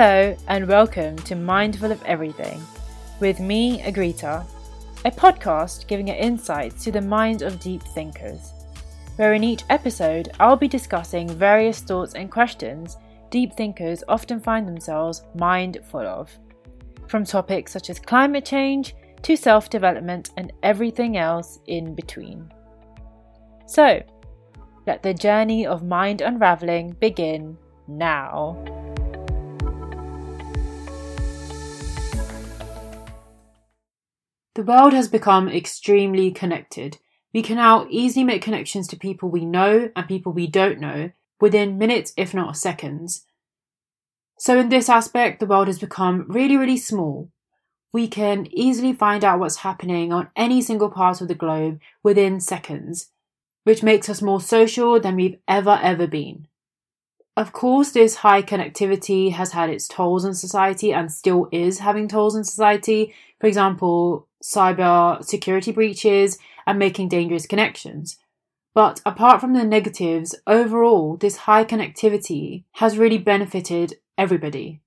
Hello, and welcome to Mindful of Everything with me, Agrita, a podcast giving insights to the mind of deep thinkers, where in each episode I'll be discussing various thoughts and questions deep thinkers often find themselves mindful of, from topics such as climate change to self development and everything else in between. So, let the journey of mind unraveling begin now. The world has become extremely connected. We can now easily make connections to people we know and people we don't know within minutes, if not seconds. So, in this aspect, the world has become really, really small. We can easily find out what's happening on any single part of the globe within seconds, which makes us more social than we've ever, ever been. Of course, this high connectivity has had its tolls on society and still is having tolls on society. For example, cyber security breaches, and making dangerous connections. But apart from the negatives, overall, this high connectivity has really benefited everybody.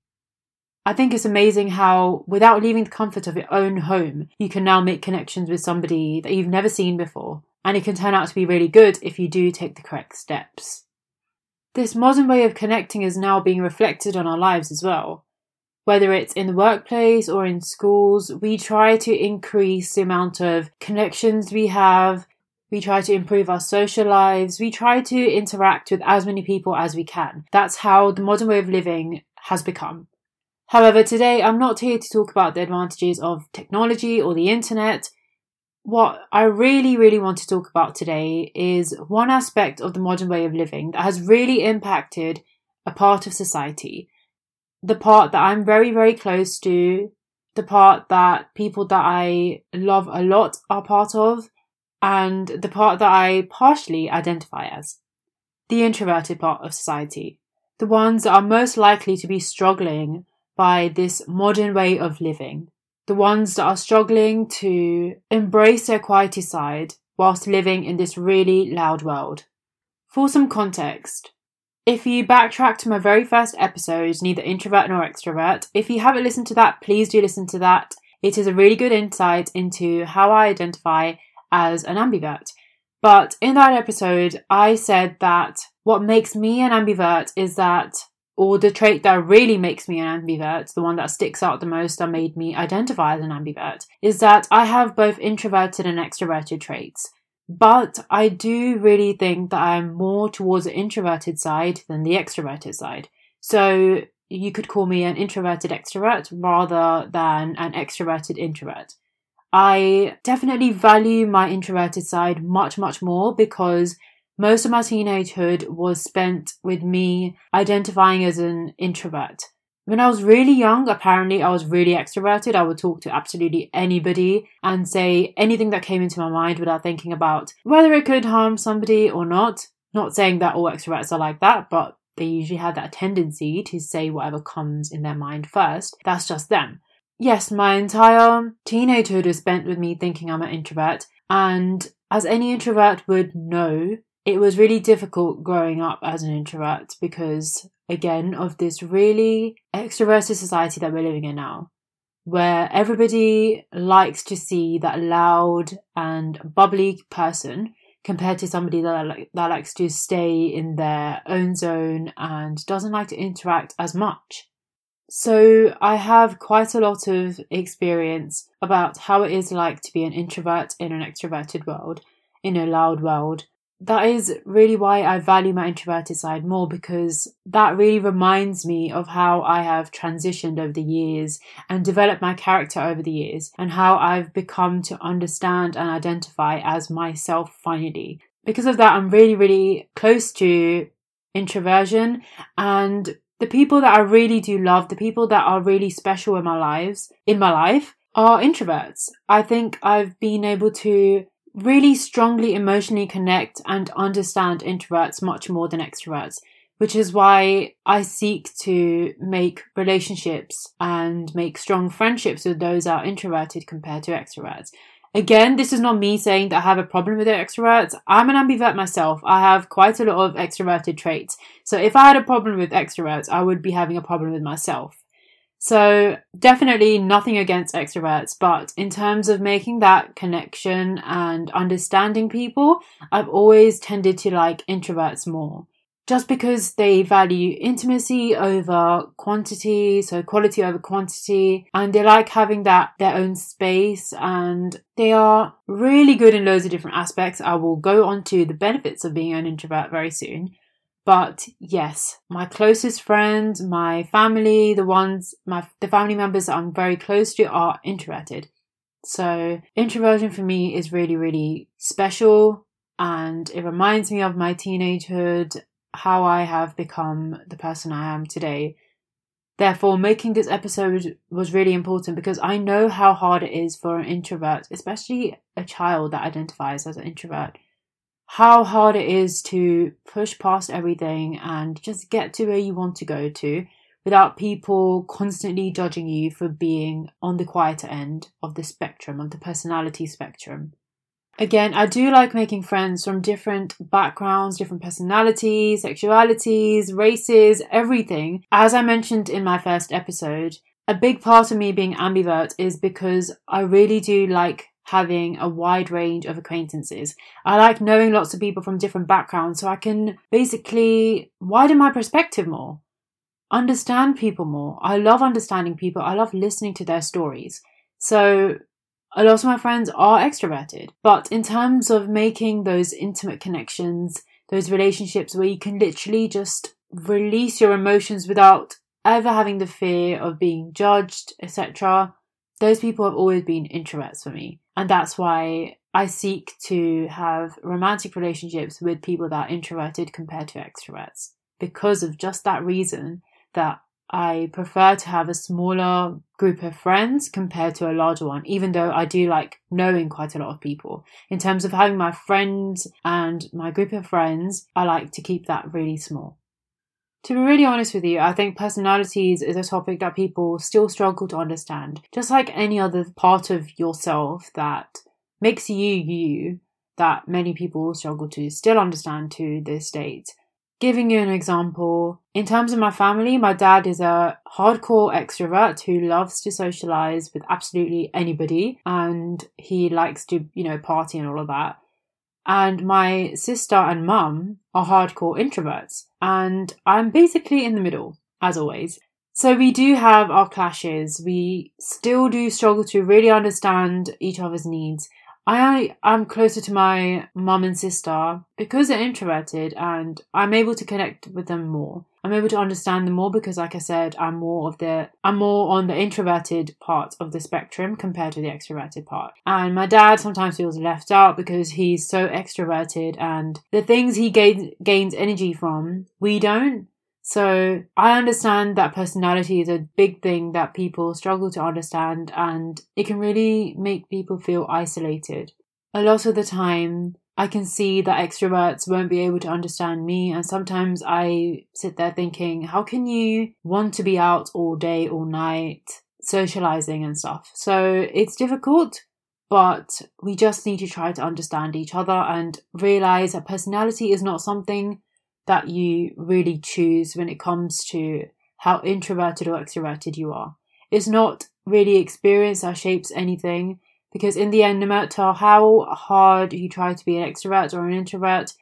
I think it's amazing how, without leaving the comfort of your own home, you can now make connections with somebody that you've never seen before. And it can turn out to be really good if you do take the correct steps. This modern way of connecting is now being reflected on our lives as well whether it's in the workplace or in schools, we try to increase the amount of connections we have. We try to improve our social lives. We try to interact with as many people as we can. That's how the modern way of living has become. However, today I'm not here to talk about the advantages of technology or the internet. What I really, really want to talk about today is one aspect of the modern way of living that has really impacted a part of society the part that I'm very, very close to, the part that people that I love a lot are part of, and the part that I partially identify as. The introverted part of society. The ones that are most likely to be struggling by this modern way of living. The ones that are struggling to embrace their quiety side whilst living in this really loud world. For some context, if you backtrack to my very first episode, neither introvert nor extrovert, if you haven't listened to that, please do listen to that. It is a really good insight into how I identify as an ambivert. But in that episode, I said that what makes me an ambivert is that, or the trait that really makes me an ambivert, the one that sticks out the most that made me identify as an ambivert, is that I have both introverted and extroverted traits. But I do really think that I'm more towards the introverted side than the extroverted side. So you could call me an introverted extrovert rather than an extroverted introvert. I definitely value my introverted side much, much more because most of my teenagehood was spent with me identifying as an introvert. When I was really young, apparently I was really extroverted. I would talk to absolutely anybody and say anything that came into my mind without thinking about whether it could harm somebody or not. Not saying that all extroverts are like that, but they usually have that tendency to say whatever comes in their mind first. That's just them. Yes, my entire teenagehood was spent with me thinking I'm an introvert, and as any introvert would know, it was really difficult growing up as an introvert because again of this really extroverted society that we're living in now, where everybody likes to see that loud and bubbly person compared to somebody that, that likes to stay in their own zone and doesn't like to interact as much. So I have quite a lot of experience about how it is like to be an introvert in an extroverted world, in a loud world, that is really why I value my introverted side more because that really reminds me of how I have transitioned over the years and developed my character over the years and how I've become to understand and identify as myself finally. Because of that, I'm really, really close to introversion and the people that I really do love, the people that are really special in my lives, in my life, are introverts. I think I've been able to really strongly emotionally connect and understand introverts much more than extroverts, which is why I seek to make relationships and make strong friendships with those that are introverted compared to extroverts. Again, this is not me saying that I have a problem with extroverts. I'm an ambivert myself. I have quite a lot of extroverted traits. So if I had a problem with extroverts, I would be having a problem with myself. So definitely nothing against extroverts, but in terms of making that connection and understanding people, I've always tended to like introverts more. Just because they value intimacy over quantity, so quality over quantity, and they like having that their own space and they are really good in loads of different aspects. I will go on to the benefits of being an introvert very soon. But yes, my closest friends, my family, the ones, my, the family members that I'm very close to are introverted. So introversion for me is really, really special and it reminds me of my teenagehood, how I have become the person I am today. Therefore, making this episode was really important because I know how hard it is for an introvert, especially a child that identifies as an introvert, how hard it is to push past everything and just get to where you want to go to without people constantly judging you for being on the quieter end of the spectrum, of the personality spectrum. Again, I do like making friends from different backgrounds, different personalities, sexualities, races, everything. As I mentioned in my first episode, a big part of me being ambivert is because I really do like having a wide range of acquaintances. I like knowing lots of people from different backgrounds so I can basically widen my perspective more, understand people more. I love understanding people, I love listening to their stories. So, a lot of my friends are extroverted, but in terms of making those intimate connections, those relationships where you can literally just release your emotions without ever having the fear of being judged, etc those people have always been introverts for me. And that's why I seek to have romantic relationships with people that are introverted compared to extroverts. Because of just that reason that I prefer to have a smaller group of friends compared to a larger one, even though I do like knowing quite a lot of people. In terms of having my friends and my group of friends, I like to keep that really small. To be really honest with you, I think personalities is a topic that people still struggle to understand. Just like any other part of yourself that makes you you, that many people struggle to still understand to this date. Giving you an example, in terms of my family, my dad is a hardcore extrovert who loves to socialize with absolutely anybody and he likes to, you know, party and all of that. And my sister and mum are hardcore introverts. And I'm basically in the middle, as always. So we do have our clashes. We still do struggle to really understand each other's needs. I am closer to my mum and sister because they're introverted and I'm able to connect with them more. I'm able to understand them more because, like I said, I'm more of the I'm more on the introverted part of the spectrum compared to the extroverted part. And my dad sometimes feels left out because he's so extroverted, and the things he gains gains energy from, we don't. So I understand that personality is a big thing that people struggle to understand, and it can really make people feel isolated. A lot of the time, I can see that extroverts won't be able to understand me. And sometimes I sit there thinking, how can you want to be out all day, all night, socializing and stuff? So it's difficult, but we just need to try to understand each other and realize that personality is not something that you really choose when it comes to how introverted or extroverted you are. It's not really experience that shapes anything because in the end, no matter how hard you try to be an extrovert or an introvert,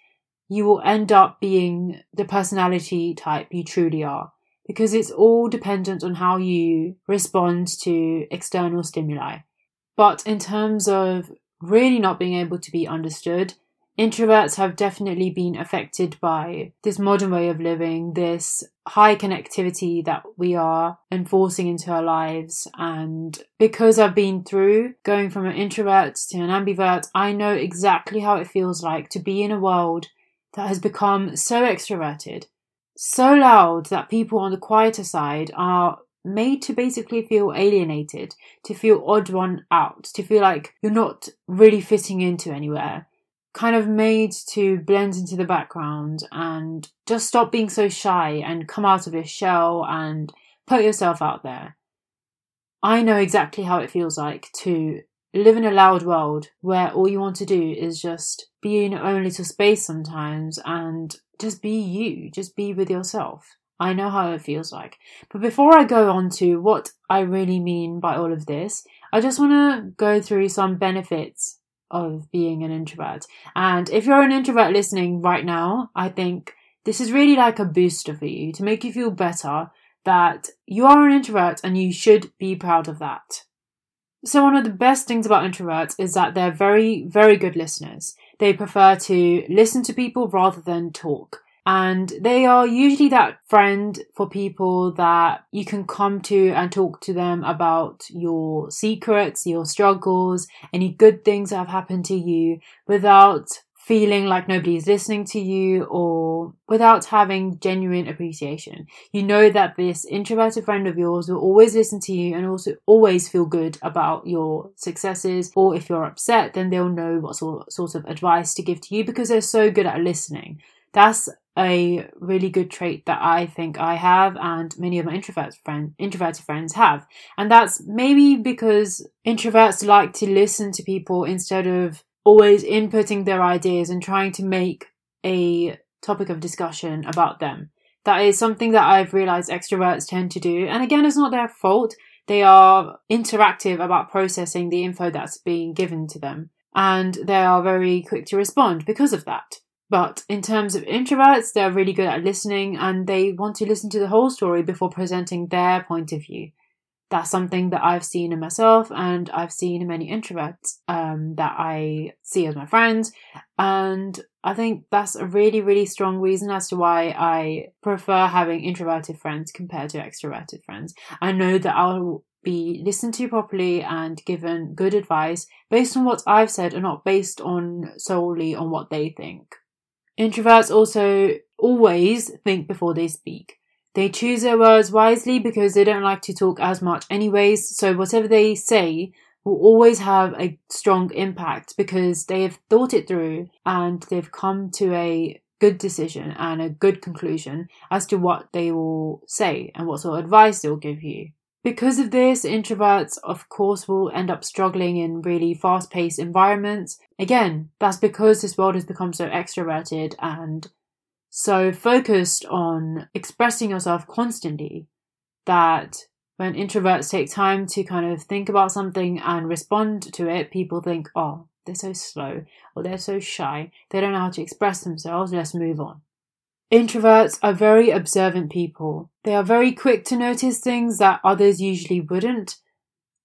you will end up being the personality type you truly are. Because it's all dependent on how you respond to external stimuli. But in terms of really not being able to be understood, Introverts have definitely been affected by this modern way of living, this high connectivity that we are enforcing into our lives. And because I've been through going from an introvert to an ambivert, I know exactly how it feels like to be in a world that has become so extroverted, so loud that people on the quieter side are made to basically feel alienated, to feel odd one out, to feel like you're not really fitting into anywhere kind of made to blend into the background and just stop being so shy and come out of your shell and put yourself out there. I know exactly how it feels like to live in a loud world where all you want to do is just be in your own little space sometimes and just be you, just be with yourself. I know how it feels like. But before I go on to what I really mean by all of this, I just want to go through some benefits of being an introvert. And if you're an introvert listening right now, I think this is really like a booster for you to make you feel better that you are an introvert and you should be proud of that. So one of the best things about introverts is that they're very, very good listeners. They prefer to listen to people rather than talk. And they are usually that friend for people that you can come to and talk to them about your secrets, your struggles, any good things that have happened to you without feeling like nobody's listening to you or without having genuine appreciation. You know that this introverted friend of yours will always listen to you and also always feel good about your successes. Or if you're upset, then they'll know what sort, sort of advice to give to you because they're so good at listening. That's a really good trait that I think I have and many of my introvert friend introverted friends have. And that's maybe because introverts like to listen to people instead of always inputting their ideas and trying to make a topic of discussion about them. That is something that I've realized extroverts tend to do. And again, it's not their fault. They are interactive about processing the info that's being given to them. And they are very quick to respond because of that. But in terms of introverts, they're really good at listening and they want to listen to the whole story before presenting their point of view that's something that I've seen in myself and I've seen in many introverts um, that I see as my friends. And I think that's a really, really strong reason as to why I prefer having introverted friends compared to extroverted friends. I know that I'll be listened to properly and given good advice based on what I've said and not based on solely on what they think. Introverts also always think before they speak. They choose their words wisely because they don't like to talk as much anyways, so whatever they say will always have a strong impact because they have thought it through and they've come to a good decision and a good conclusion as to what they will say and what sort of advice they'll give you. Because of this, introverts, of course, will end up struggling in really fast paced environments. Again, that's because this world has become so extroverted and so focused on expressing yourself constantly that when introverts take time to kind of think about something and respond to it, people think, oh, they're so slow or they're so shy. They don't know how to express themselves. Let's move on. Introverts are very observant people. They are very quick to notice things that others usually wouldn't.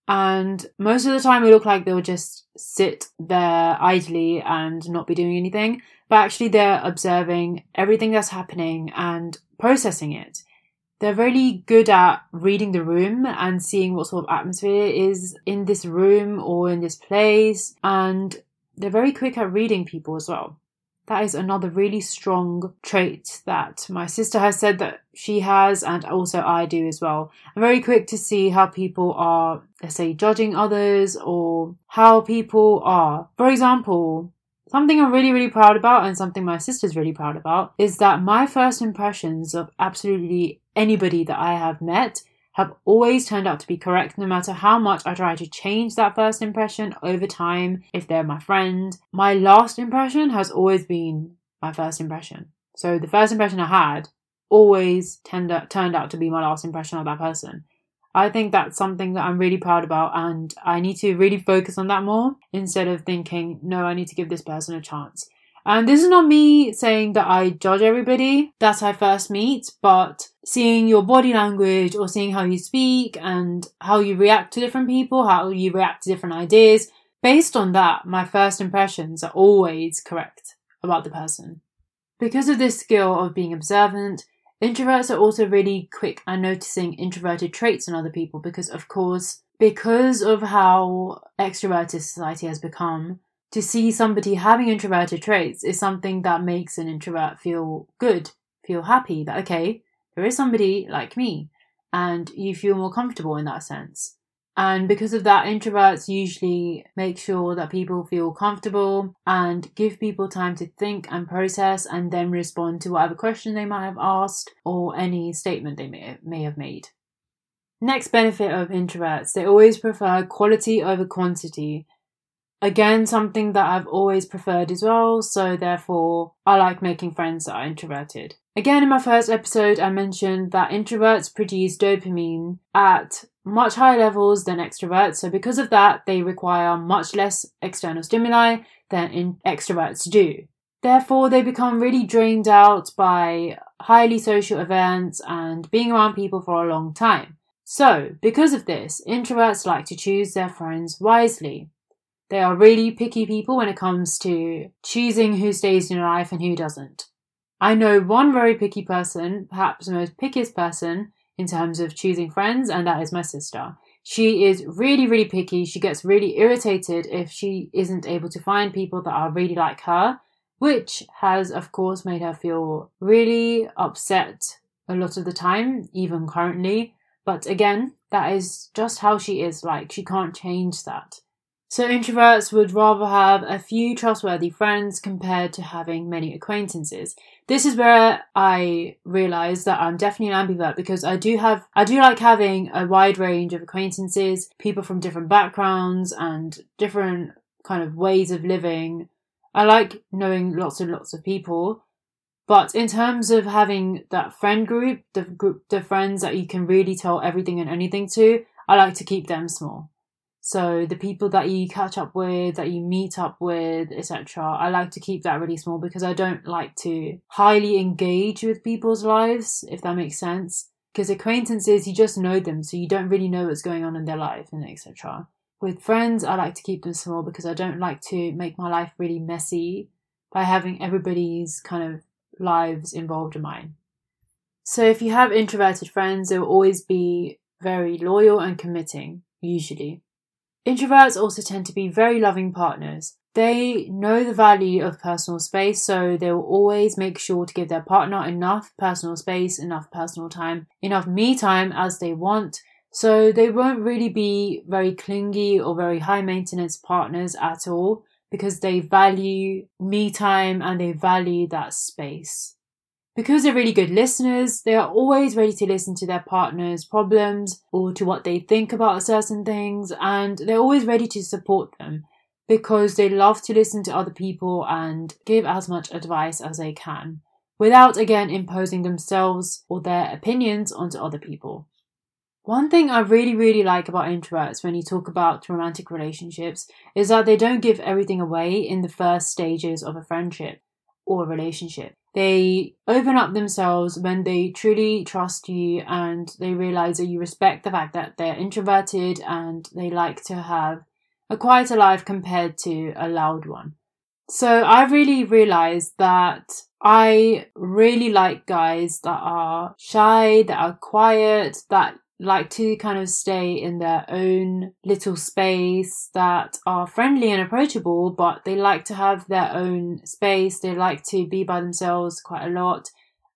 And most of the time, it look like they'll just sit there idly and not be doing anything but actually they're observing everything that's happening and processing it. They're really good at reading the room and seeing what sort of atmosphere is in this room or in this place, and they're very quick at reading people as well. That is another really strong trait that my sister has said that she has, and also I do as well. I'm very quick to see how people are, let's say, judging others or how people are. For example, Something I'm really, really proud about, and something my sister's really proud about, is that my first impressions of absolutely anybody that I have met have always turned out to be correct, no matter how much I try to change that first impression over time, if they're my friend. My last impression has always been my first impression. So the first impression I had always turned out to be my last impression of that person. I think that's something that I'm really proud about, and I need to really focus on that more instead of thinking, no, I need to give this person a chance. And this is not me saying that I judge everybody that I first meet, but seeing your body language or seeing how you speak and how you react to different people, how you react to different ideas, based on that, my first impressions are always correct about the person. Because of this skill of being observant, Introverts are also really quick at noticing introverted traits in other people because, of course, because of how extroverted society has become, to see somebody having introverted traits is something that makes an introvert feel good, feel happy that, okay, there is somebody like me, and you feel more comfortable in that sense. And because of that, introverts usually make sure that people feel comfortable and give people time to think and process and then respond to whatever question they might have asked or any statement they may, may have made. Next benefit of introverts, they always prefer quality over quantity. Again, something that I've always preferred as well, so therefore I like making friends that are introverted. Again, in my first episode, I mentioned that introverts produce dopamine at much higher levels than extroverts, so because of that, they require much less external stimuli than extroverts do. Therefore, they become really drained out by highly social events and being around people for a long time. So, because of this, introverts like to choose their friends wisely. They are really picky people when it comes to choosing who stays in your life and who doesn't. I know one very picky person, perhaps the most pickiest person in terms of choosing friends, and that is my sister. She is really, really picky. She gets really irritated if she isn't able to find people that are really like her, which has, of course, made her feel really upset a lot of the time, even currently. But again, that is just how she is like. She can't change that. So introverts would rather have a few trustworthy friends compared to having many acquaintances. This is where I realize that I'm definitely an ambivert because I do have, I do like having a wide range of acquaintances, people from different backgrounds and different kind of ways of living. I like knowing lots and lots of people. But in terms of having that friend group, the group, the friends that you can really tell everything and anything to, I like to keep them small. So the people that you catch up with, that you meet up with, etc. I like to keep that really small because I don't like to highly engage with people's lives, if that makes sense. Because acquaintances, you just know them, so you don't really know what's going on in their life and etc. With friends, I like to keep them small because I don't like to make my life really messy by having everybody's kind of lives involved in mine. So if you have introverted friends, they will always be very loyal and committing, usually. Introverts also tend to be very loving partners. They know the value of personal space, so they will always make sure to give their partner enough personal space, enough personal time, enough me time as they want. So they won't really be very clingy or very high maintenance partners at all because they value me time and they value that space. Because they're really good listeners, they are always ready to listen to their partner's problems or to what they think about certain things, and they're always ready to support them because they love to listen to other people and give as much advice as they can without again imposing themselves or their opinions onto other people. One thing I really, really like about introverts when you talk about romantic relationships is that they don't give everything away in the first stages of a friendship or relationship. They open up themselves when they truly trust you and they realize that you respect the fact that they're introverted and they like to have a quieter life compared to a loud one. So I really realized that I really like guys that are shy, that are quiet, that like to kind of stay in their own little space that are friendly and approachable, but they like to have their own space. They like to be by themselves quite a lot.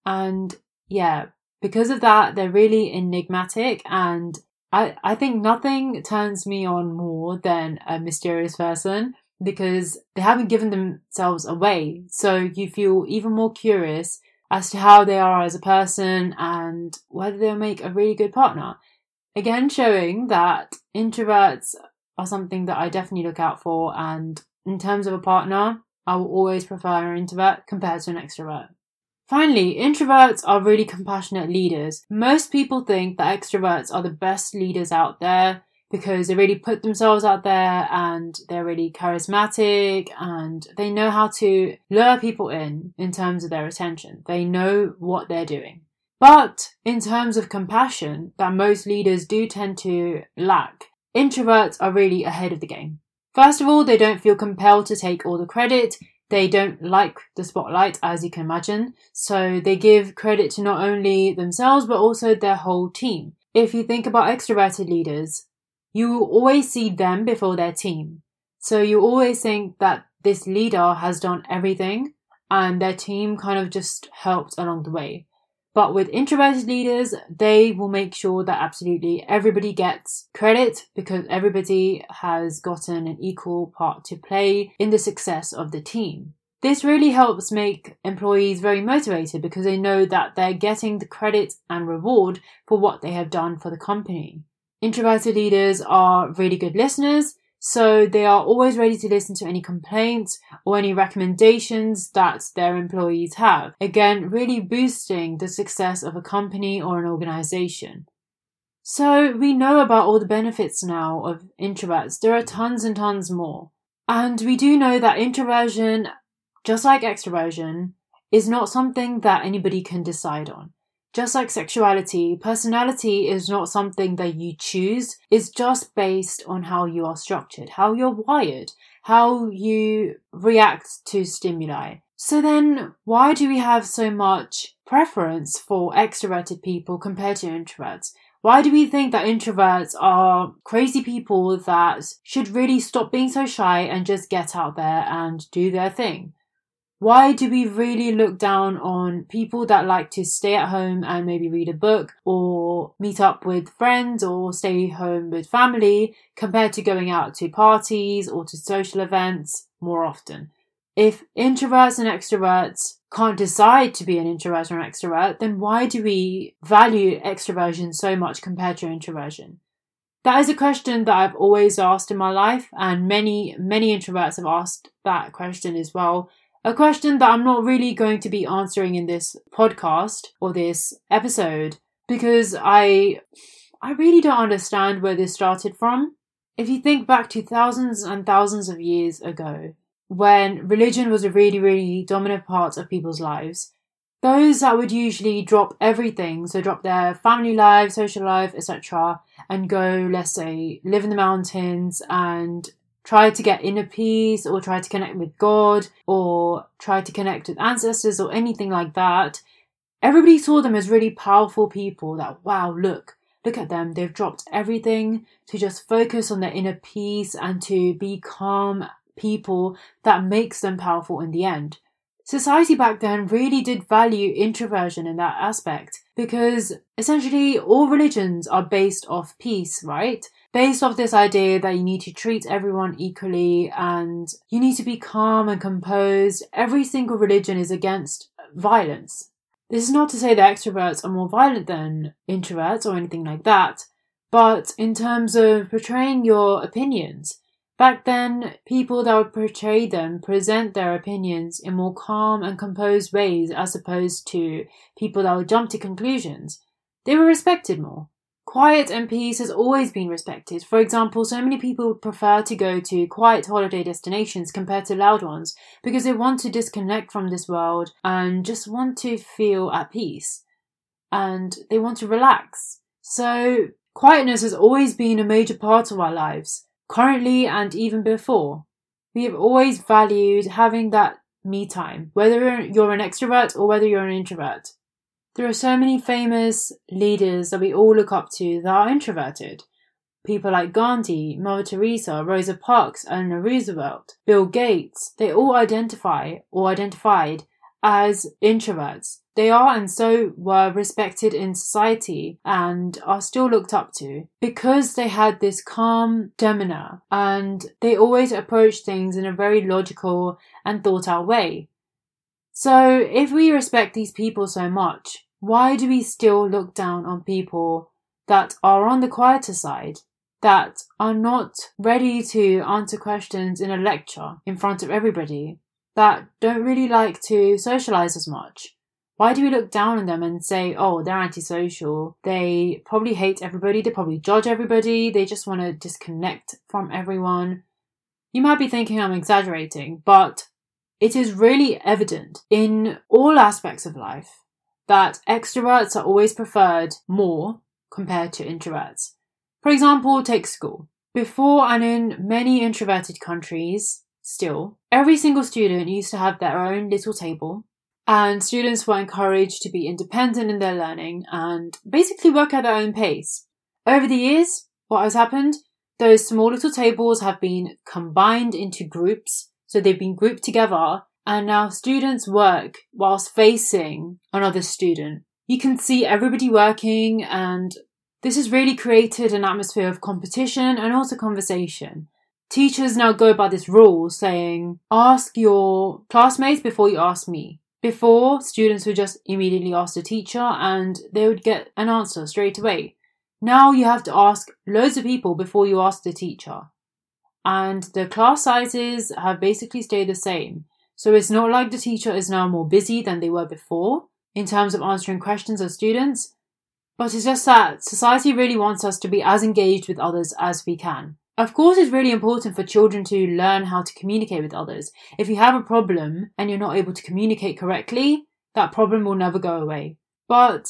And yeah, because of that, they're really enigmatic and I, I think nothing turns me on more than a mysterious person because they haven't given themselves away. So you feel even more curious as to how they are as a person and whether they'll make a really good partner. Again, showing that introverts are something that I definitely look out for, and in terms of a partner, I will always prefer an introvert compared to an extrovert. Finally, introverts are really compassionate leaders. Most people think that extroverts are the best leaders out there because they really put themselves out there and they're really charismatic and they know how to lure people in in terms of their attention. They know what they're doing. But in terms of compassion that most leaders do tend to lack, introverts are really ahead of the game. First of all, they don't feel compelled to take all the credit. They don't like the spotlight, as you can imagine. So they give credit to not only themselves, but also their whole team. If you think about extroverted leaders, you always see them before their team. So you always think that this leader has done everything and their team kind of just helped along the way. But with introverted leaders, they will make sure that absolutely everybody gets credit because everybody has gotten an equal part to play in the success of the team. This really helps make employees very motivated because they know that they're getting the credit and reward for what they have done for the company. Introverted leaders are really good listeners, So they are always ready to listen to any complaints or any recommendations that their employees have. Again, really boosting the success of a company or an organization. So we know about all the benefits now of introverts. There are tons and tons more. And we do know that introversion, just like extroversion, is not something that anybody can decide on. Just like sexuality, personality is not something that you choose. It's just based on how you are structured, how you're wired, how you react to stimuli. So then, why do we have so much preference for extroverted people compared to introverts? Why do we think that introverts are crazy people that should really stop being so shy and just get out there and do their thing? Why do we really look down on people that like to stay at home and maybe read a book or meet up with friends or stay home with family compared to going out to parties or to social events more often? If introverts and extroverts can't decide to be an introvert or an extrovert, then why do we value extroversion so much compared to introversion? That is a question that I've always asked in my life, and many, many introverts have asked that question as well a question that I'm not really going to be answering in this podcast or this episode because I I really don't understand where this started from. If you think back to thousands and thousands of years ago, when religion was a really, really dominant part of people's lives, those that would usually drop everything, so drop their family life, social life, etc., and go, let's say, live in the mountains and try to get inner peace or try to connect with God or try to connect with ancestors or anything like that, everybody saw them as really powerful people that, wow, look, look at them. They've dropped everything to just focus on their inner peace and to be calm people that makes them powerful in the end. Society back then really did value introversion in that aspect because essentially all religions are based off peace, right? based off this idea that you need to treat everyone equally and you need to be calm and composed. Every single religion is against violence. This is not to say that extroverts are more violent than introverts or anything like that, but in terms of portraying your opinions, back then people that would portray them present their opinions in more calm and composed ways as opposed to people that would jump to conclusions. They were respected more. Quiet and peace has always been respected. For example, so many people prefer to go to quiet holiday destinations compared to loud ones because they want to disconnect from this world and just want to feel at peace and they want to relax. So, quietness has always been a major part of our lives, currently and even before. We have always valued having that me time, whether you're an extrovert or whether you're an introvert. There are so many famous leaders that we all look up to that are introverted. People like Gandhi, Mother Teresa, Rosa Parks, Eleanor Roosevelt, Bill Gates, they all identify or identified as introverts. They are and so were respected in society and are still looked up to because they had this calm demeanor and they always approached things in a very logical and thought out way. So if we respect these people so much, why do we still look down on people that are on the quieter side, that are not ready to answer questions in a lecture in front of everybody, that don't really like to socialize as much? Why do we look down on them and say, oh, they're antisocial? They probably hate everybody. They probably judge everybody. They just want to disconnect from everyone. You might be thinking I'm exaggerating, but it is really evident in all aspects of life that extroverts are always preferred more compared to introverts. For example, take school. Before and in many introverted countries, still, every single student used to have their own little table, and students were encouraged to be independent in their learning and basically work at their own pace. Over the years, what has happened? Those small little tables have been combined into groups, so they've been grouped together and now students work whilst facing another student. You can see everybody working and this has really created an atmosphere of competition and also conversation. Teachers now go by this rule saying, ask your classmates before you ask me. Before, students would just immediately ask the teacher and they would get an answer straight away. Now you have to ask loads of people before you ask the teacher. and the class sizes have basically stayed the same. So it's not like the teacher is now more busy than they were before in terms of answering questions of students, but it's just that society really wants us to be as engaged with others as we can. Of course, it's really important for children to learn how to communicate with others. If you have a problem and you're not able to communicate correctly, that problem will never go away. But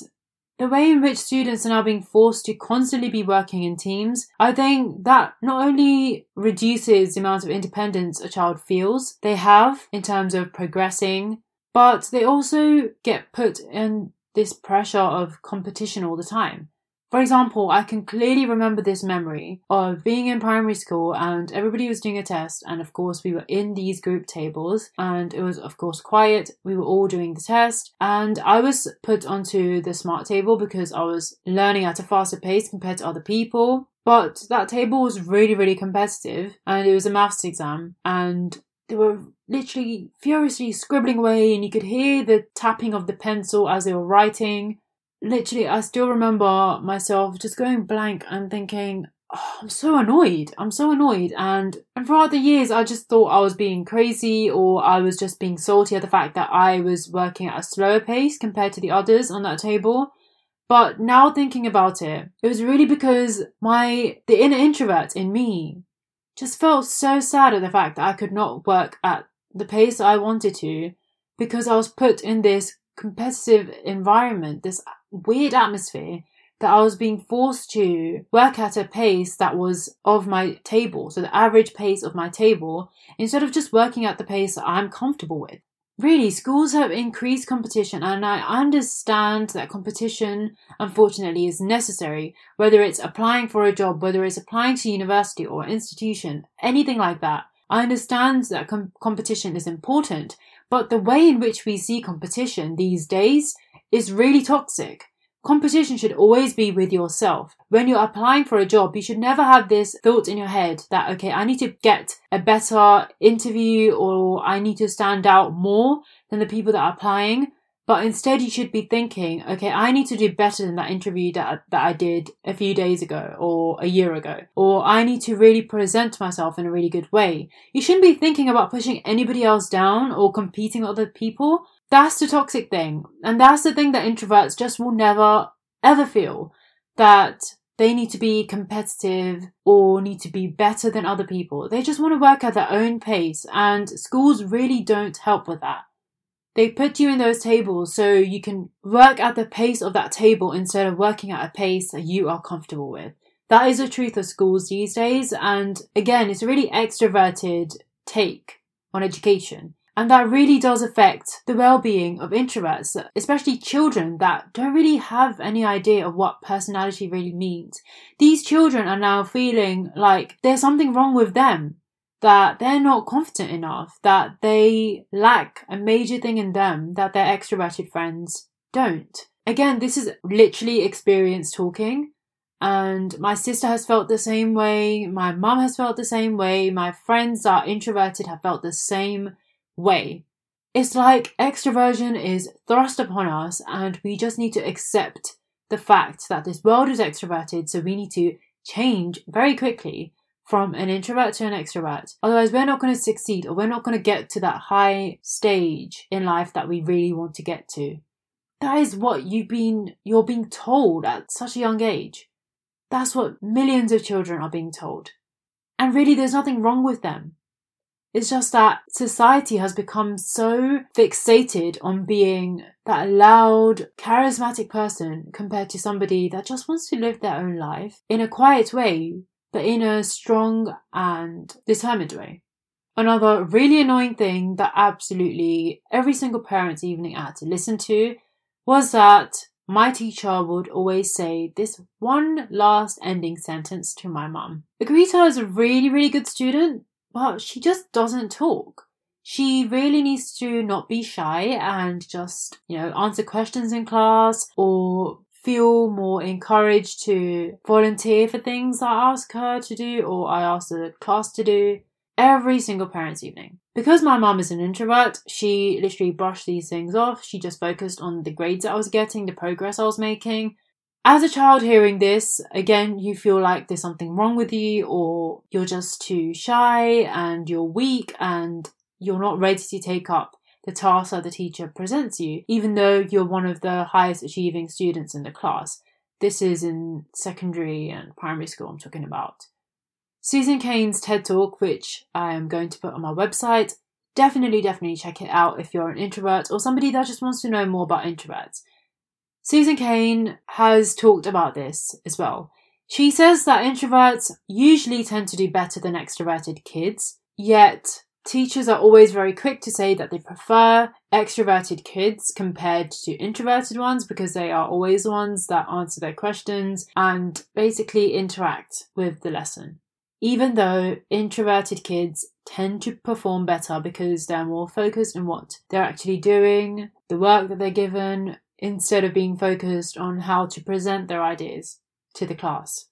the way in which students are now being forced to constantly be working in teams, I think that not only reduces the amount of independence a child feels they have in terms of progressing, but they also get put in this pressure of competition all the time. For example, I can clearly remember this memory of being in primary school and everybody was doing a test, and of course, we were in these group tables, and it was, of course, quiet. We were all doing the test, and I was put onto the smart table because I was learning at a faster pace compared to other people. But that table was really, really competitive, and it was a maths exam, and they were literally furiously scribbling away, and you could hear the tapping of the pencil as they were writing literally, I still remember myself just going blank and thinking, oh, I'm so annoyed. I'm so annoyed. And, and throughout the years, I just thought I was being crazy or I was just being salty at the fact that I was working at a slower pace compared to the others on that table. But now thinking about it, it was really because my, the inner introvert in me just felt so sad at the fact that I could not work at the pace I wanted to because I was put in this competitive environment, this weird atmosphere that I was being forced to work at a pace that was of my table, so the average pace of my table, instead of just working at the pace I'm comfortable with. Really, schools have increased competition, and I understand that competition, unfortunately, is necessary, whether it's applying for a job, whether it's applying to university or institution, anything like that. I understand that com- competition is important, but the way in which we see competition these days is really toxic. Competition should always be with yourself. When you're applying for a job, you should never have this thought in your head that, okay, I need to get a better interview or I need to stand out more than the people that are applying. But instead, you should be thinking, okay, I need to do better than that interview that, that I did a few days ago or a year ago. Or I need to really present myself in a really good way. You shouldn't be thinking about pushing anybody else down or competing with other people. That's the toxic thing. And that's the thing that introverts just will never, ever feel that they need to be competitive or need to be better than other people. They just want to work at their own pace and schools really don't help with that. They put you in those tables so you can work at the pace of that table instead of working at a pace that you are comfortable with. That is the truth of schools these days. And again, it's a really extroverted take on education. And that really does affect the well-being of introverts, especially children that don't really have any idea of what personality really means. These children are now feeling like there's something wrong with them that they're not confident enough, that they lack a major thing in them that their extroverted friends don't. Again, this is literally experience talking. And my sister has felt the same way. My mum has felt the same way. My friends that are introverted have felt the same way. It's like extroversion is thrust upon us, and we just need to accept the fact that this world is extroverted, so we need to change very quickly from an introvert to an extrovert. Otherwise, we're not going to succeed or we're not going to get to that high stage in life that we really want to get to. That is what you've been, you're being told at such a young age. That's what millions of children are being told. And really, there's nothing wrong with them. It's just that society has become so fixated on being that loud, charismatic person compared to somebody that just wants to live their own life in a quiet way but in a strong and determined way. Another really annoying thing that absolutely every single parent's evening had to listen to was that my teacher would always say this one last ending sentence to my mum. Agrita is a really, really good student, but she just doesn't talk. She really needs to not be shy and just, you know, answer questions in class or feel more encouraged to volunteer for things I ask her to do or I ask the class to do every single parents' evening. Because my mum is an introvert, she literally brushed these things off. She just focused on the grades that I was getting, the progress I was making. As a child hearing this, again, you feel like there's something wrong with you, or you're just too shy and you're weak and you're not ready to take up the task that the teacher presents you, even though you're one of the highest achieving students in the class. This is in secondary and primary school, I'm talking about. Susan Cain's TED Talk, which I am going to put on my website, definitely, definitely check it out if you're an introvert or somebody that just wants to know more about introverts. Susan Cain has talked about this as well. She says that introverts usually tend to do better than extroverted kids, yet teachers are always very quick to say that they prefer extroverted kids compared to introverted ones because they are always the ones that answer their questions and basically interact with the lesson. Even though introverted kids tend to perform better because they're more focused on what they're actually doing, the work that they're given, instead of being focused on how to present their ideas to the class.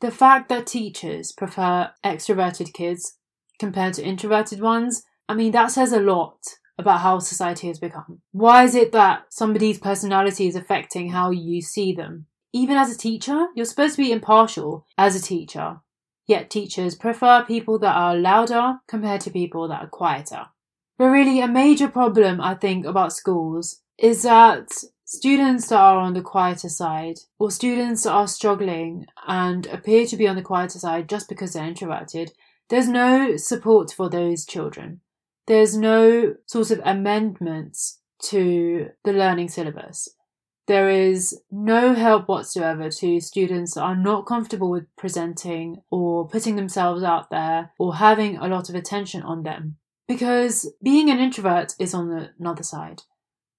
The fact that teachers prefer extroverted kids compared to introverted ones, I mean, that says a lot about how society has become. Why is it that somebody's personality is affecting how you see them? Even as a teacher, you're supposed to be impartial as a teacher. Yet teachers prefer people that are louder compared to people that are quieter. But really, a major problem I think about schools is that students that are on the quieter side, or students that are struggling and appear to be on the quieter side just because they're introverted, there's no support for those children. There's no sort of amendments to the learning syllabus. There is no help whatsoever to students that are not comfortable with presenting or putting themselves out there or having a lot of attention on them. Because being an introvert is on the another side.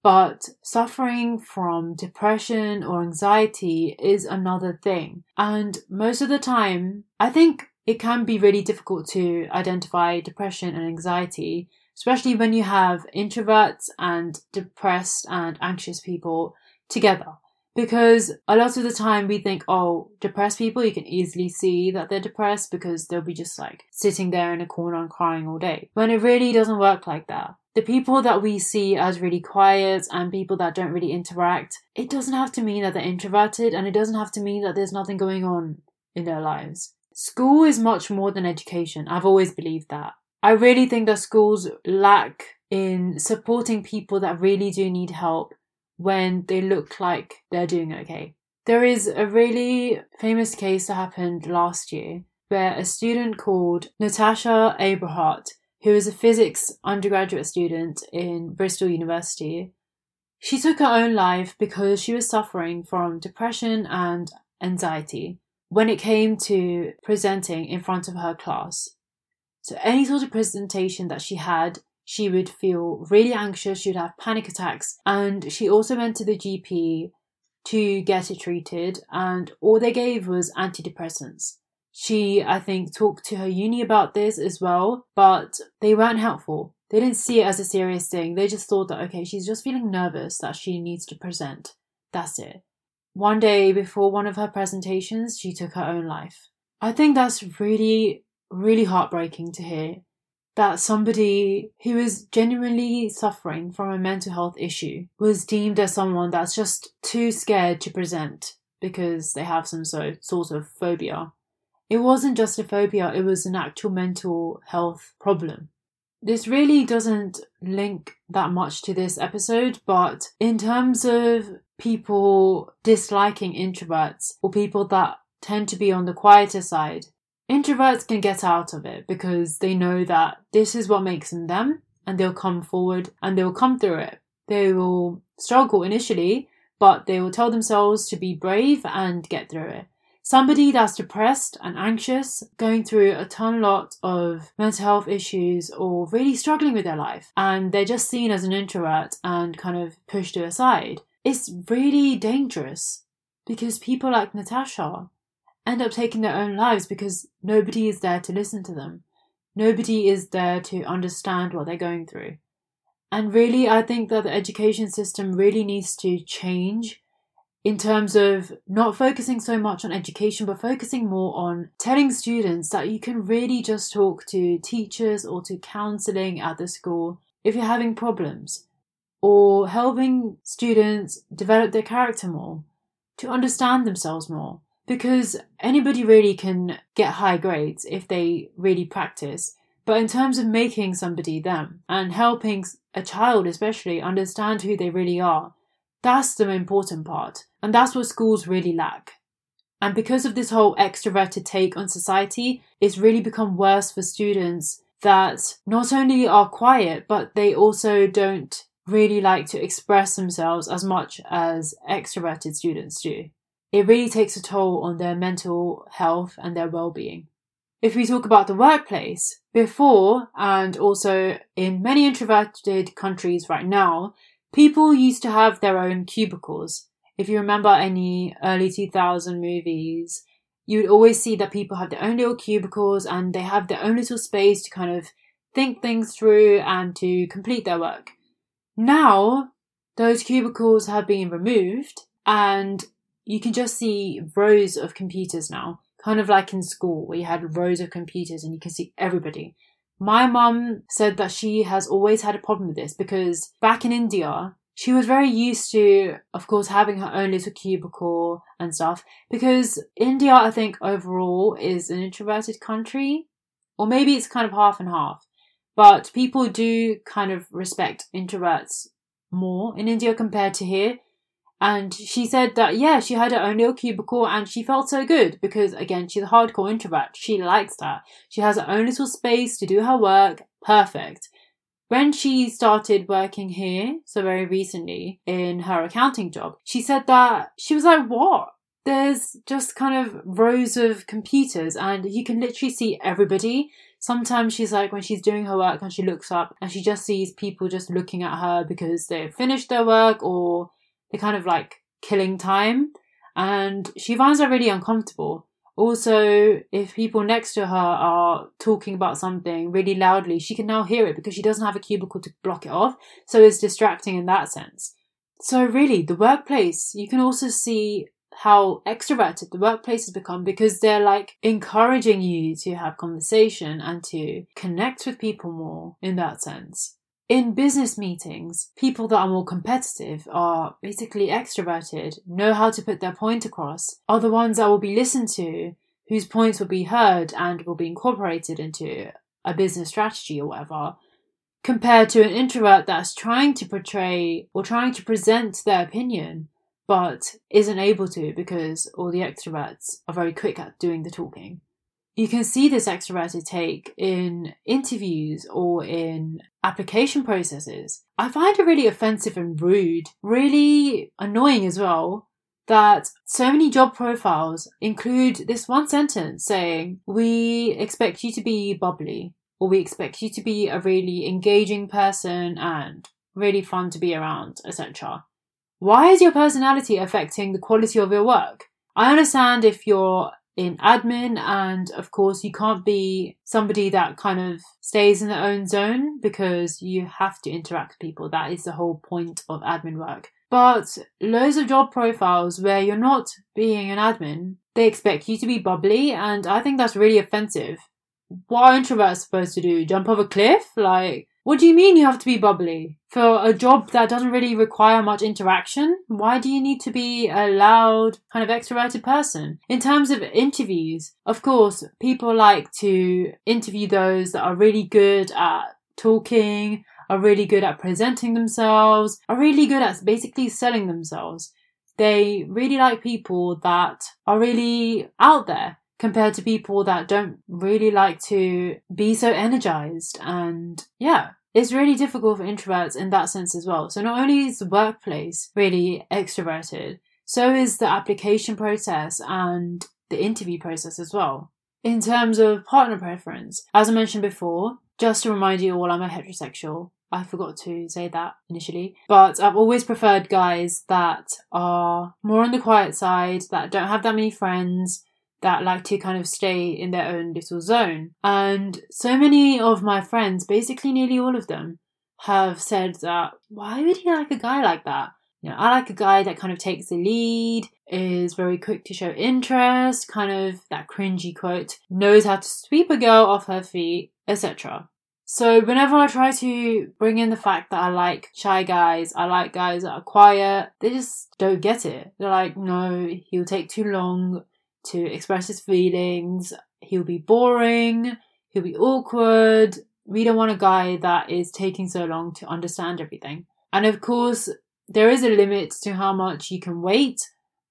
But suffering from depression or anxiety is another thing. And most of the time, I think it can be really difficult to identify depression and anxiety, especially when you have introverts and depressed and anxious people together. Because a lot of the time we think, oh, depressed people, you can easily see that they're depressed because they'll be just like sitting there in a corner and crying all day. When it really doesn't work like that. The people that we see as really quiet and people that don't really interact, it doesn't have to mean that they're introverted and it doesn't have to mean that there's nothing going on in their lives. School is much more than education. I've always believed that. I really think that schools lack in supporting people that really do need help when they look like they're doing okay. There is a really famous case that happened last year where a student called Natasha Abrahart, who is a physics undergraduate student in Bristol University, she took her own life because she was suffering from depression and anxiety when it came to presenting in front of her class. So any sort of presentation that she had, she would feel really anxious, she would have panic attacks, and she also went to the GP to get it treated, and all they gave was antidepressants. She, I think, talked to her uni about this as well, but they weren't helpful. They didn't see it as a serious thing. They just thought that, okay, she's just feeling nervous that she needs to present. That's it. One day before one of her presentations, she took her own life. I think that's really, really heartbreaking to hear that somebody who is genuinely suffering from a mental health issue was deemed as someone that's just too scared to present because they have some so, sort of phobia. It wasn't just a phobia, it was an actual mental health problem. This really doesn't link that much to this episode, but in terms of people disliking introverts or people that tend to be on the quieter side, introverts can get out of it because they know that this is what makes them them and they'll come forward and they'll come through it. They will struggle initially, but they will tell themselves to be brave and get through it somebody that's depressed and anxious, going through a ton lot of mental health issues or really struggling with their life, and they're just seen as an introvert and kind of pushed to a side, it's really dangerous because people like Natasha end up taking their own lives because nobody is there to listen to them. Nobody is there to understand what they're going through. And really, I think that the education system really needs to change in terms of not focusing so much on education, but focusing more on telling students that you can really just talk to teachers or to counseling at the school if you're having problems, or helping students develop their character more. to understand themselves more because anybody really can get high grades if they really practice. But in terms of making somebody them and helping a child, especially, understand who they really are, that's the important part. And that's what schools really lack. And because of this whole extroverted take on society, it's really become worse for students that not only are quiet, but they also don't really like to express themselves as much as extroverted students do. It really takes a toll on their mental health and their well-being. If we talk about the workplace, before and also in many introverted countries right now, people used to have their own cubicles. If you remember any early 2000 movies, you would always see that people have their own little cubicles and they have their own little space to kind of think things through and to complete their work. Now, those cubicles have been removed and you can just see rows of computers now, kind of like in school where you had rows of computers and you can see everybody. My mum said that she has always had a problem with this because back in India, she was very used to, of course, having her own little cubicle and stuff because India, I think, overall is an introverted country, or maybe it's kind of half and half. But people do kind of respect introverts more in India compared to here. And she said that, yeah, she had her own little cubicle and she felt so good because, again, she's a hardcore introvert. She likes that. She has her own little space to do her work. Perfect. When she started working here, so very recently, in her accounting job, she said that she was like, what? There's just kind of rows of computers and you can literally see everybody sometimes she's like when she's doing her work and she looks up and she just sees people just looking at her because they've finished their work or they're kind of like killing time. And she finds that really uncomfortable. Also if people next to her are talking about something really loudly she can now hear it because she doesn't have a cubicle to block it off so it's distracting in that sense. So really the workplace you can also see how extroverted the workplace has become because they're like encouraging you to have conversation and to connect with people more in that sense. In business meetings, people that are more competitive are basically extroverted, know how to put their point across, are the ones that will be listened to, whose points will be heard and will be incorporated into a business strategy or whatever, compared to an introvert that's trying to portray or trying to present their opinion but isn't able to because all the extroverts are very quick at doing the talking. You can see this extroverted take in interviews or in application processes. I find it really offensive and rude, really annoying as well, that so many job profiles include this one sentence saying, We expect you to be bubbly, or we expect you to be a really engaging person and really fun to be around, etc. Why is your personality affecting the quality of your work? I understand if you're in admin and of course you can't be somebody that kind of stays in their own zone because you have to interact with people. That is the whole point of admin work. But loads of job profiles where you're not being an admin, they expect you to be bubbly and I think that's really offensive. What are introverts supposed to do? Jump off a cliff? Like, what do you mean you have to be bubbly? For a job that doesn't really require much interaction, why do you need to be a loud, kind of extroverted person? In terms of interviews, of course, people like to interview those that are really good at talking, are really good at presenting themselves, are really good at basically selling themselves. They really like people that are really out there compared to people that don't really like to be so energized. And yeah, it's really difficult for introverts in that sense as well. So not only is the workplace really extroverted, so is the application process and the interview process as well. In terms of partner preference, as I mentioned before, just to remind you all, I'm a heterosexual. I forgot to say that initially. But I've always preferred guys that are more on the quiet side, that don't have that many friends, that like to kind of stay in their own little zone. And so many of my friends, basically nearly all of them, have said that why would he like a guy like that? You know, I like a guy that kind of takes the lead, is very quick to show interest, kind of that cringy quote, knows how to sweep a girl off her feet, etc. So whenever I try to bring in the fact that I like shy guys, I like guys that are quiet, they just don't get it. They're like, no, he'll take too long to express his feelings, he'll be boring, he'll be awkward. We don't want a guy that is taking so long to understand everything. And of course, there is a limit to how much you can wait,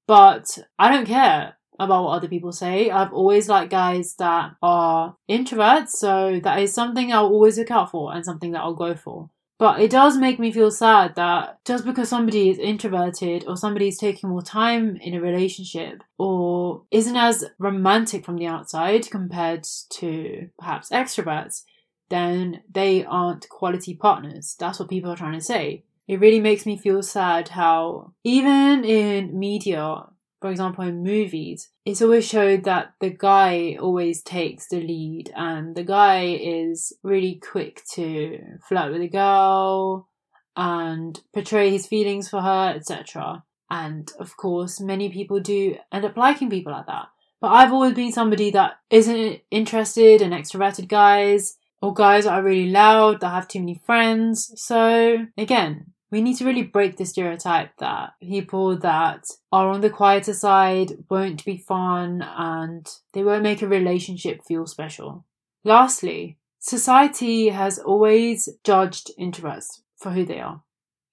but I don't care about what other people say. I've always liked guys that are introverts, so that is something I'll always look out for and something that I'll go for. But it does make me feel sad that just because somebody is introverted or somebody is taking more time in a relationship or isn't as romantic from the outside compared to perhaps extroverts, then they aren't quality partners. That's what people are trying to say. It really makes me feel sad how even in media, for example, in movies, it's always showed that the guy always takes the lead and the guy is really quick to flirt with a girl and portray his feelings for her, etc. And of course, many people do end up liking people like that. But I've always been somebody that isn't interested in extroverted guys or guys that are really loud, that have too many friends. So again, we need to really break the stereotype that people that are on the quieter side won't be fun and they won't make a relationship feel special. Lastly, society has always judged introverts for who they are.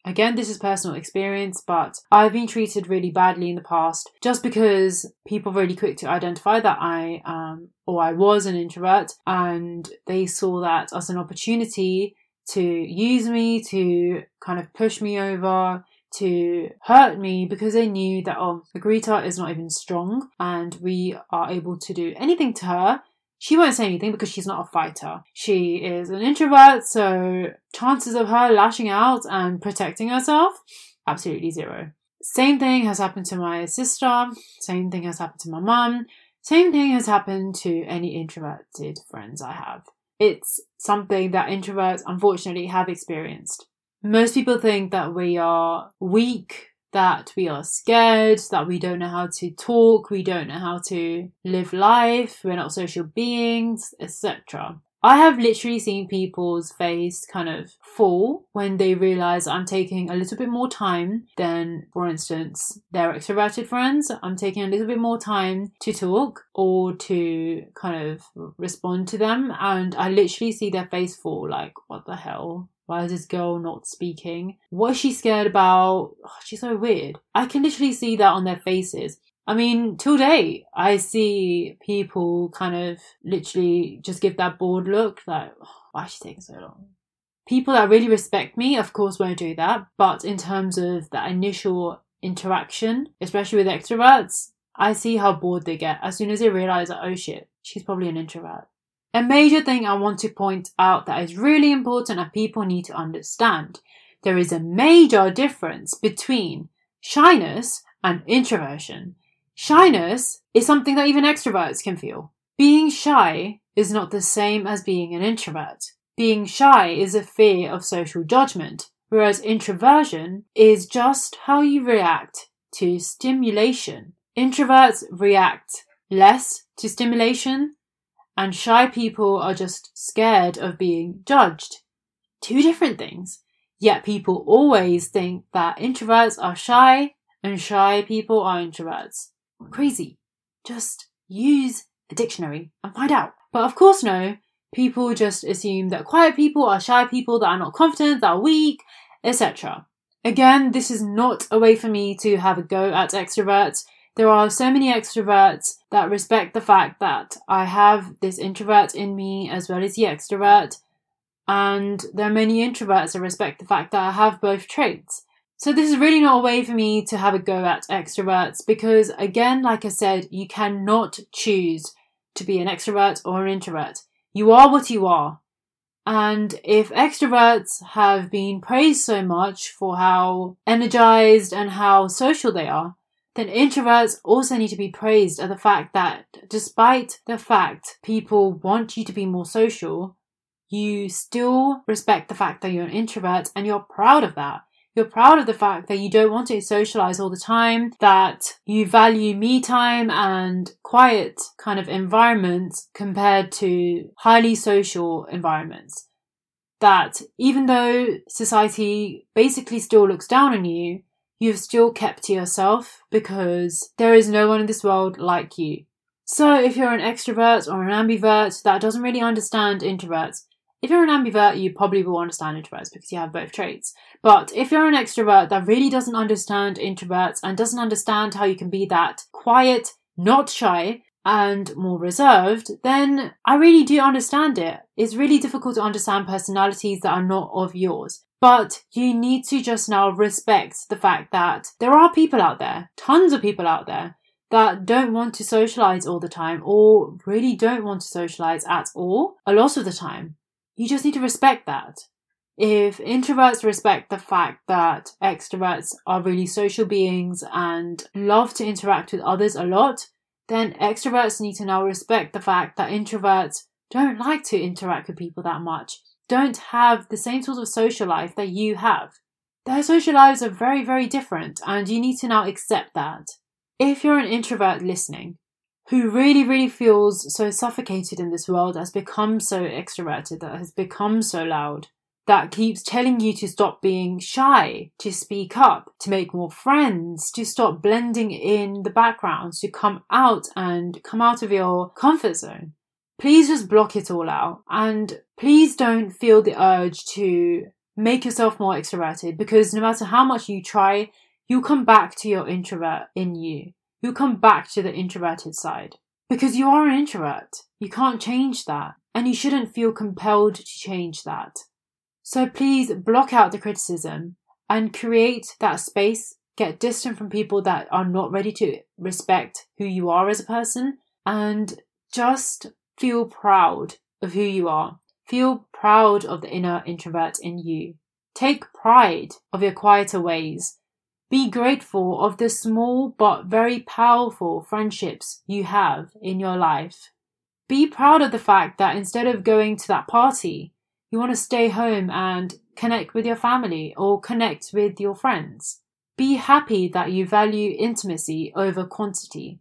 Again, this is personal experience, but I've been treated really badly in the past just because people are really quick to identify that I am or I was an introvert and they saw that as an opportunity to use me, to kind of push me over, to hurt me because they knew that, oh, Agrita is not even strong and we are able to do anything to her. She won't say anything because she's not a fighter. She is an introvert, so chances of her lashing out and protecting herself, absolutely zero. Same thing has happened to my sister, same thing has happened to my mum, same thing has happened to any introverted friends I have. It's something that introverts unfortunately have experienced. Most people think that we are weak, that we are scared, that we don't know how to talk, we don't know how to live life, we're not social beings, etc. I have literally seen people's face kind of fall when they realize I'm taking a little bit more time than, for instance, their extroverted friends. I'm taking a little bit more time to talk or to kind of respond to them. And I literally see their face fall like, what the hell? Why is this girl not speaking? What is she scared about? Oh, she's so weird. I can literally see that on their faces. I mean, till date, I see people kind of literally just give that bored look, like, oh, why is she taking so long? People that really respect me, of course, won't do that. But in terms of that initial interaction, especially with extroverts, I see how bored they get as soon as they realize that, oh shit, she's probably an introvert. A major thing I want to point out that is really important and people need to understand. There is a major difference between shyness and introversion. Shyness is something that even extroverts can feel. Being shy is not the same as being an introvert. Being shy is a fear of social judgment, whereas introversion is just how you react to stimulation. Introverts react less to stimulation, and shy people are just scared of being judged. Two different things. Yet people always think that introverts are shy and shy people are introverts. Crazy. Just use the dictionary and find out. But of course, no. People just assume that quiet people are shy people that are not confident, that are weak, etc. Again, this is not a way for me to have a go at extroverts. There are so many extroverts that respect the fact that I have this introvert in me as well as the extrovert. And there are many introverts that respect the fact that I have both traits. So this is really not a way for me to have a go at extroverts because again, like I said, you cannot choose to be an extrovert or an introvert. You are what you are. And if extroverts have been praised so much for how energized and how social they are, then introverts also need to be praised at the fact that despite the fact people want you to be more social, you still respect the fact that you're an introvert and you're proud of that. You're proud of the fact that you don't want to socialize all the time, that you value me time and quiet kind of environments compared to highly social environments. that even though society basically still looks down on you, you've still kept to yourself because there is no one in this world like you. So if you're an extrovert or an ambivert that doesn't really understand introverts, if you're an ambivert, you probably will understand introverts because you have both traits. But if you're an extrovert that really doesn't understand introverts and doesn't understand how you can be that quiet, not shy, and more reserved, then I really do understand it. It's really difficult to understand personalities that are not of yours. But you need to just now respect the fact that there are people out there, tons of people out there, that don't want to socialize all the time or really don't want to socialize at all a lot of the time. You just need to respect that. If introverts respect the fact that extroverts are really social beings and love to interact with others a lot, then extroverts need to now respect the fact that introverts don't like to interact with people that much, don't have the same sort of social life that you have. Their social lives are very, very different, and you need to now accept that. If you're an introvert listening, who really, really feels so suffocated in this world, has become so extroverted, that has become so loud, that keeps telling you to stop being shy, to speak up, to make more friends, to stop blending in the backgrounds, to come out and come out of your comfort zone. Please just block it all out and please don't feel the urge to make yourself more extroverted because no matter how much you try, you'll come back to your introvert in you. You'll come back to the introverted side because you are an introvert. You can't change that and you shouldn't feel compelled to change that. So please block out the criticism and create that space. Get distant from people that are not ready to respect who you are as a person and just feel proud of who you are. Feel proud of the inner introvert in you. Take pride of your quieter ways. Be grateful of the small but very powerful friendships you have in your life. Be proud of the fact that instead of going to that party, you want to stay home and connect with your family or connect with your friends. Be happy that you value intimacy over quantity,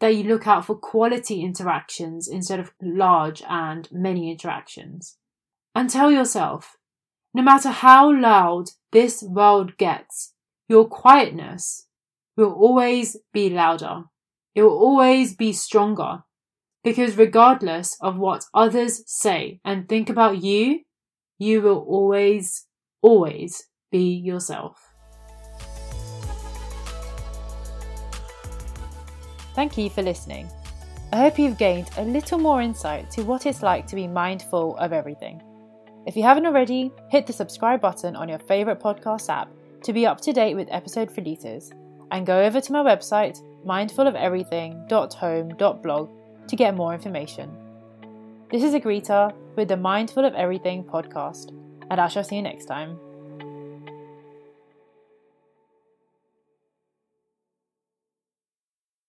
that you look out for quality interactions instead of large and many interactions. And tell yourself, no matter how loud this world gets, your quietness will always be louder. It will always be stronger because regardless of what others say and think about you, you will always, always be yourself. Thank you for listening. I hope you've gained a little more insight to what it's like to be mindful of everything. If you haven't already, hit the subscribe button on your favourite podcast app to be up to date with episode releases, and go over to my website, mindfulofeverything.home.blog, to get more information. This is Agrita with the Mindful of Everything podcast, and I shall see you next time.